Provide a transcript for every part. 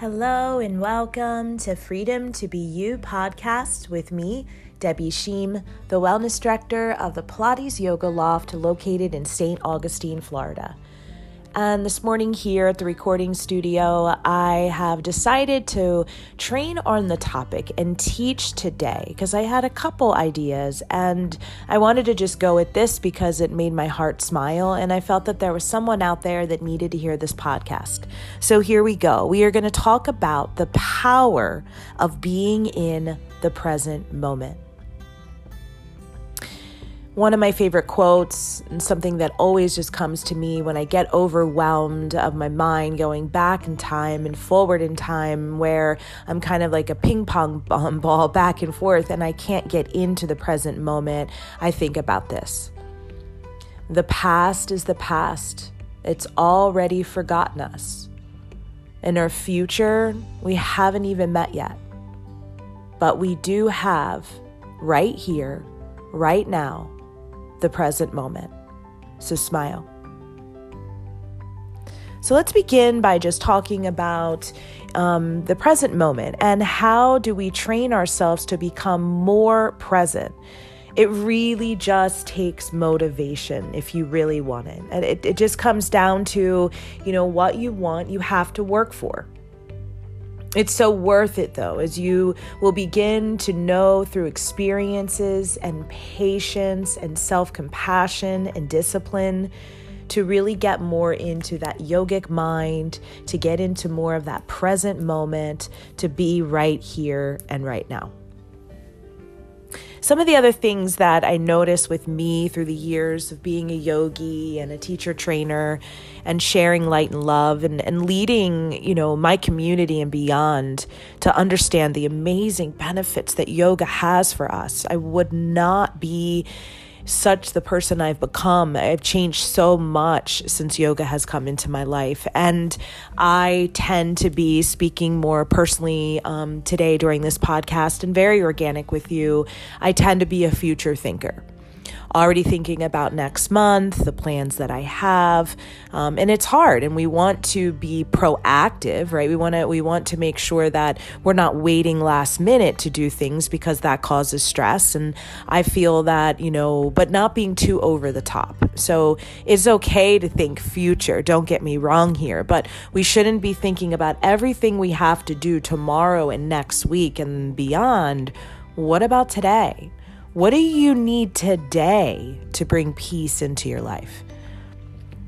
Hello and welcome to Freedom to Be You podcast with me, Debbie Sheme, the Wellness Director of the Pilates Yoga Loft located in St. Augustine, Florida. And this morning, here at the recording studio, I have decided to train on the topic and teach today because I had a couple ideas and I wanted to just go with this because it made my heart smile. And I felt that there was someone out there that needed to hear this podcast. So here we go. We are going to talk about the power of being in the present moment one of my favorite quotes and something that always just comes to me when I get overwhelmed of my mind going back in time and forward in time, where I'm kind of like a ping pong ball back and forth and I can't get into the present moment. I think about this. The past is the past, it's already forgotten us. In our future, we haven't even met yet. But we do have right here, right now the present moment. So smile. So let's begin by just talking about um, the present moment and how do we train ourselves to become more present. It really just takes motivation if you really want it. And it, it just comes down to, you know, what you want, you have to work for. It's so worth it though, as you will begin to know through experiences and patience and self compassion and discipline to really get more into that yogic mind, to get into more of that present moment, to be right here and right now. Some of the other things that I noticed with me through the years of being a yogi and a teacher trainer and sharing light and love and, and leading, you know, my community and beyond to understand the amazing benefits that yoga has for us. I would not be such the person I've become. I've changed so much since yoga has come into my life. And I tend to be speaking more personally um, today during this podcast and very organic with you. I tend to be a future thinker already thinking about next month, the plans that I have. Um, and it's hard and we want to be proactive, right? We want to we want to make sure that we're not waiting last minute to do things because that causes stress and I feel that, you know, but not being too over the top. So it's okay to think future. Don't get me wrong here, but we shouldn't be thinking about everything we have to do tomorrow and next week and beyond. What about today? What do you need today to bring peace into your life?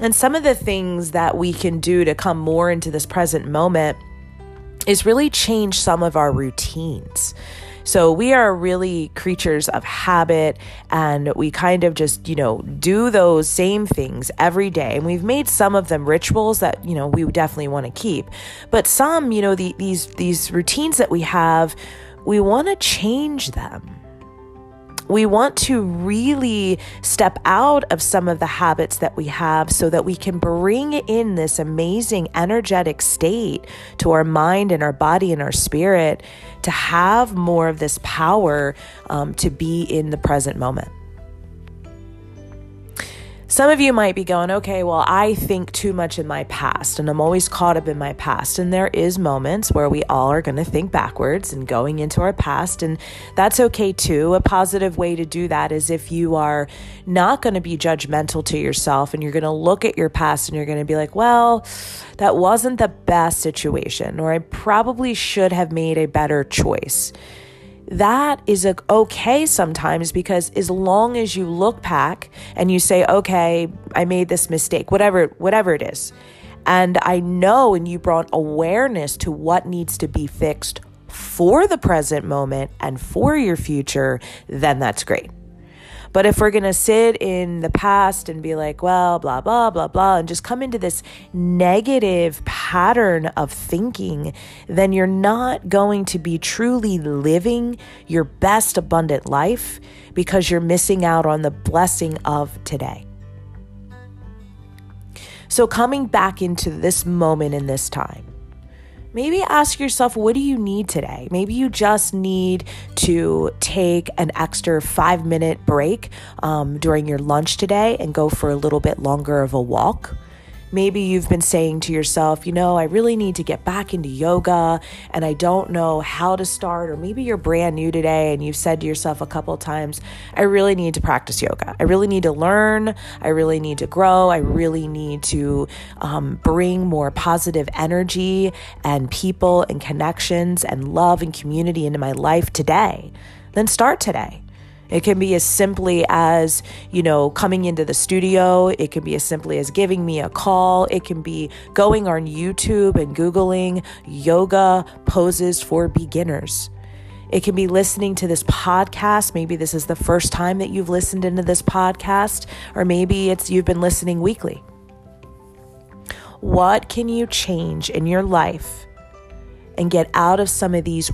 And some of the things that we can do to come more into this present moment is really change some of our routines. So we are really creatures of habit and we kind of just, you know, do those same things every day. And we've made some of them rituals that, you know, we definitely want to keep. But some, you know, the, these these routines that we have, we want to change them we want to really step out of some of the habits that we have so that we can bring in this amazing energetic state to our mind and our body and our spirit to have more of this power um, to be in the present moment. Some of you might be going, okay, well, I think too much in my past and I'm always caught up in my past. And there is moments where we all are going to think backwards and going into our past. And that's okay too. A positive way to do that is if you are not going to be judgmental to yourself and you're going to look at your past and you're going to be like, well, that wasn't the best situation, or I probably should have made a better choice that is okay sometimes because as long as you look back and you say okay i made this mistake whatever whatever it is. And i know and you brought awareness to what needs to be fixed for the present moment and for your future then that's great but if we're going to sit in the past and be like, well, blah, blah, blah, blah, and just come into this negative pattern of thinking, then you're not going to be truly living your best abundant life because you're missing out on the blessing of today. So, coming back into this moment in this time, maybe ask yourself, what do you need today? Maybe you just need to take an extra five minute break um, during your lunch today and go for a little bit longer of a walk. Maybe you've been saying to yourself, you know, I really need to get back into yoga and I don't know how to start. Or maybe you're brand new today and you've said to yourself a couple times, I really need to practice yoga. I really need to learn. I really need to grow. I really need to um, bring more positive energy and people and connections and love and community into my life today. Then start today. It can be as simply as, you know, coming into the studio. It can be as simply as giving me a call. It can be going on YouTube and Googling yoga poses for beginners. It can be listening to this podcast. Maybe this is the first time that you've listened into this podcast, or maybe it's you've been listening weekly. What can you change in your life and get out of some of these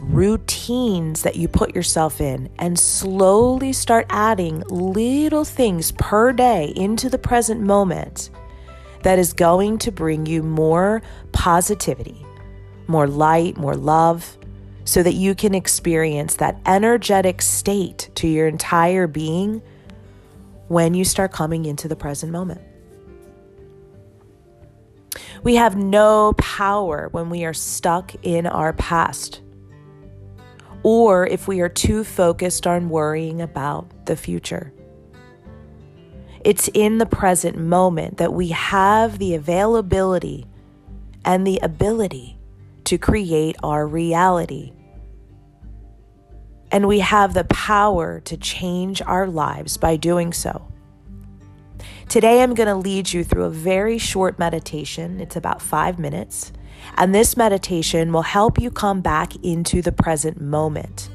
routines that you put yourself in and slowly start adding little things per day into the present moment that is going to bring you more positivity, more light, more love, so that you can experience that energetic state to your entire being when you start coming into the present moment. We have no power when we are stuck in our past or if we are too focused on worrying about the future. It's in the present moment that we have the availability and the ability to create our reality. And we have the power to change our lives by doing so. Today, I'm going to lead you through a very short meditation. It's about five minutes. And this meditation will help you come back into the present moment.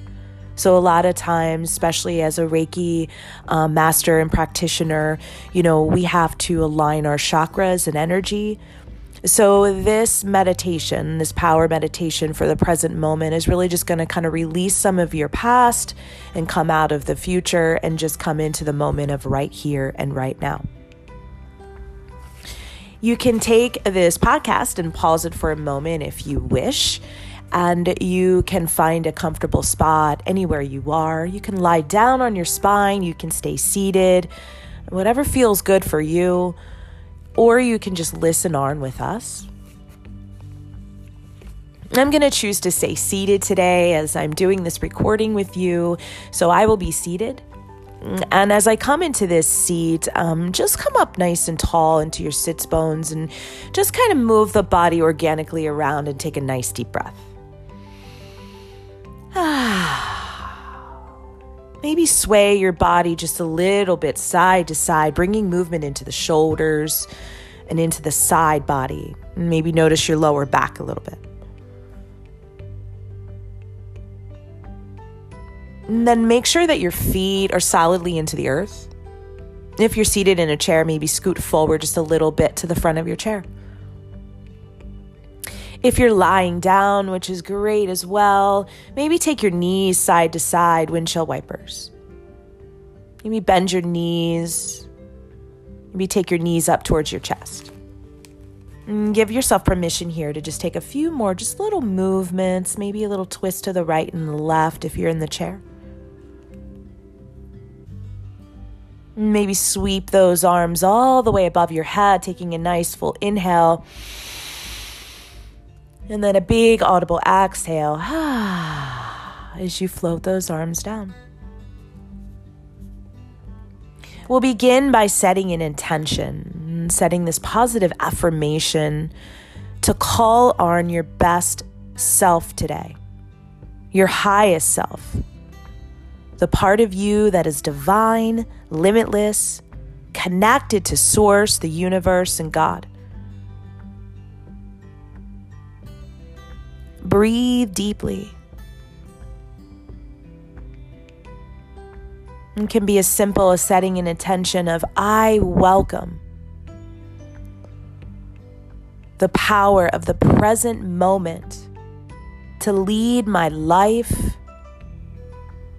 So, a lot of times, especially as a Reiki um, master and practitioner, you know, we have to align our chakras and energy. So, this meditation, this power meditation for the present moment, is really just going to kind of release some of your past and come out of the future and just come into the moment of right here and right now. You can take this podcast and pause it for a moment if you wish. And you can find a comfortable spot anywhere you are. You can lie down on your spine, you can stay seated, whatever feels good for you. Or you can just listen on with us. I'm going to choose to stay seated today as I'm doing this recording with you. So I will be seated. And as I come into this seat, um, just come up nice and tall into your sits bones and just kind of move the body organically around and take a nice deep breath. Maybe sway your body just a little bit side to side, bringing movement into the shoulders and into the side body. Maybe notice your lower back a little bit. And then make sure that your feet are solidly into the earth. If you're seated in a chair, maybe scoot forward just a little bit to the front of your chair. If you're lying down, which is great as well, maybe take your knees side to side, windshield wipers. Maybe bend your knees. Maybe take your knees up towards your chest. And give yourself permission here to just take a few more, just little movements, maybe a little twist to the right and the left if you're in the chair. Maybe sweep those arms all the way above your head, taking a nice full inhale. And then a big audible exhale as you float those arms down. We'll begin by setting an intention, setting this positive affirmation to call on your best self today, your highest self the part of you that is divine, limitless, connected to Source, the universe, and God. Breathe deeply. It can be as simple as setting an intention of, I welcome the power of the present moment to lead my life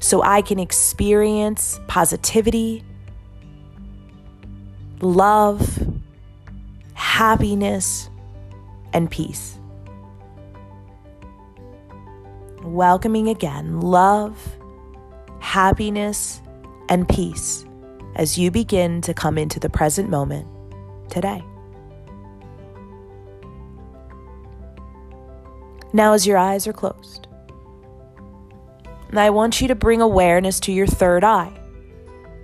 so I can experience positivity, love, happiness, and peace welcoming again love, happiness, and peace as you begin to come into the present moment today. Now, as your eyes are closed, I want you to bring awareness to your third eye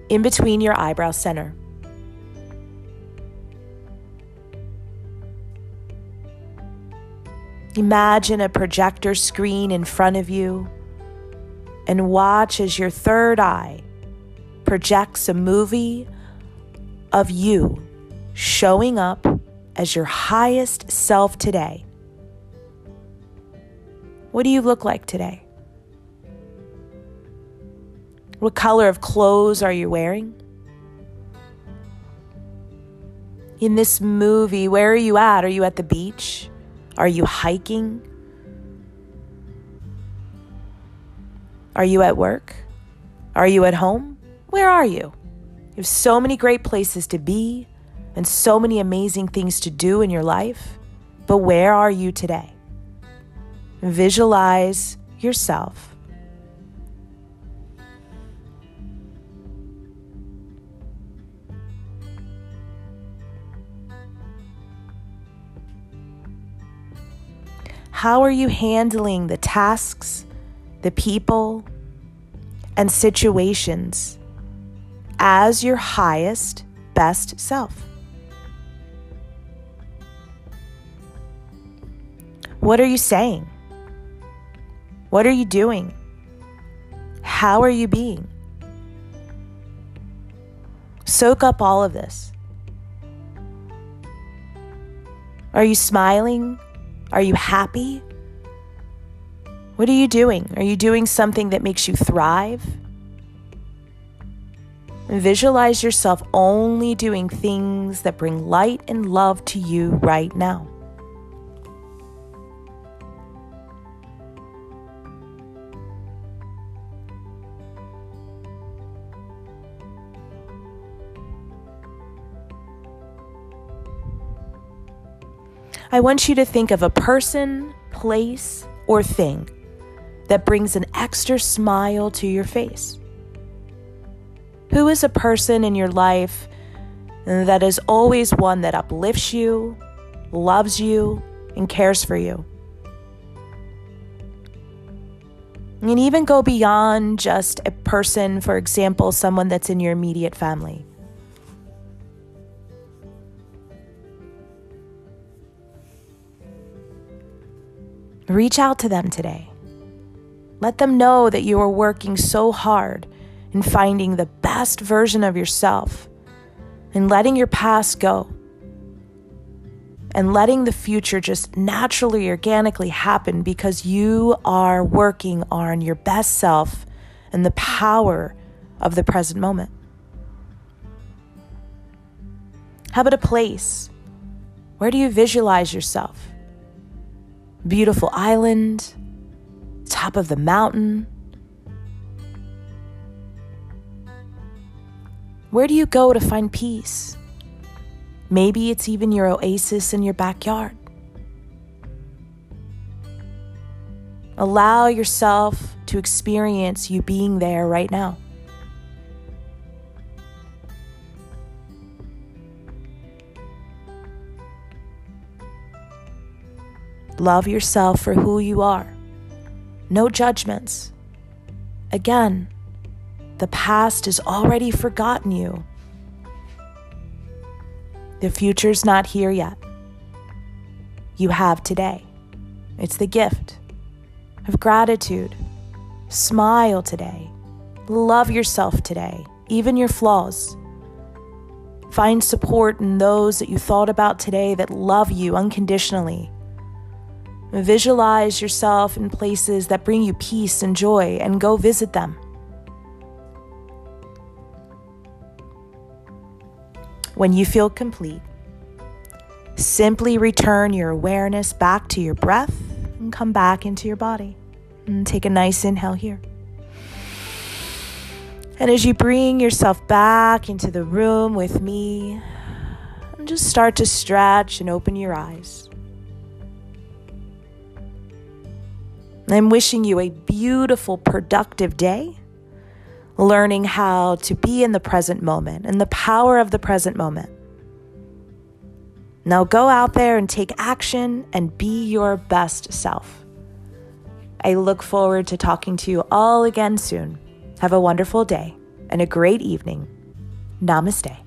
in between your eyebrow center. Imagine a projector screen in front of you and watch as your third eye projects a movie of you showing up as your highest self today. What do you look like today? What color of clothes are you wearing? In this movie, where are you at? Are you at the beach? Are you hiking? Are you at work? Are you at home? Where are you? You have so many great places to be and so many amazing things to do in your life. But where are you today? Visualize yourself. How are you handling the tasks, the people, and situations as your highest, best self? What are you saying? What are you doing? How are you being? Soak up all of this. Are you smiling? Are you happy? What are you doing? Are you doing something that makes you thrive? Visualize yourself only doing things that bring light and love to you right now. I want you to think of a person, place, or thing that brings an extra smile to your face. Who is a person in your life that is always one that uplifts you, loves you, and cares for you? And even go beyond just a person, for example, someone that's in your immediate family. Reach out to them today. Let them know that you are working so hard in finding the best version of yourself and letting your past go and letting the future just naturally, organically happen because you are working on your best self and the power of the present moment. How about a place? Where do you visualize yourself? Beautiful island, top of the mountain. Where do you go to find peace? Maybe it's even your oasis in your backyard. Allow yourself to experience you being there right now. Love yourself for who you are. No judgments. Again, the past has already forgotten you. The future's not here yet. You have today. It's the gift of gratitude. Smile today. Love yourself today, even your flaws. Find support in those that you thought about today that love you unconditionally Visualize yourself in places that bring you peace and joy and go visit them. When you feel complete, simply return your awareness back to your breath and come back into your body. And take a nice inhale here. And as you bring yourself back into the room with me, just start to stretch and open your eyes. I'm wishing you a beautiful, productive day, learning how to be in the present moment and the power of the present moment. Now go out there and take action and be your best self. I look forward to talking to you all again soon. Have a wonderful day and a great evening. Namaste.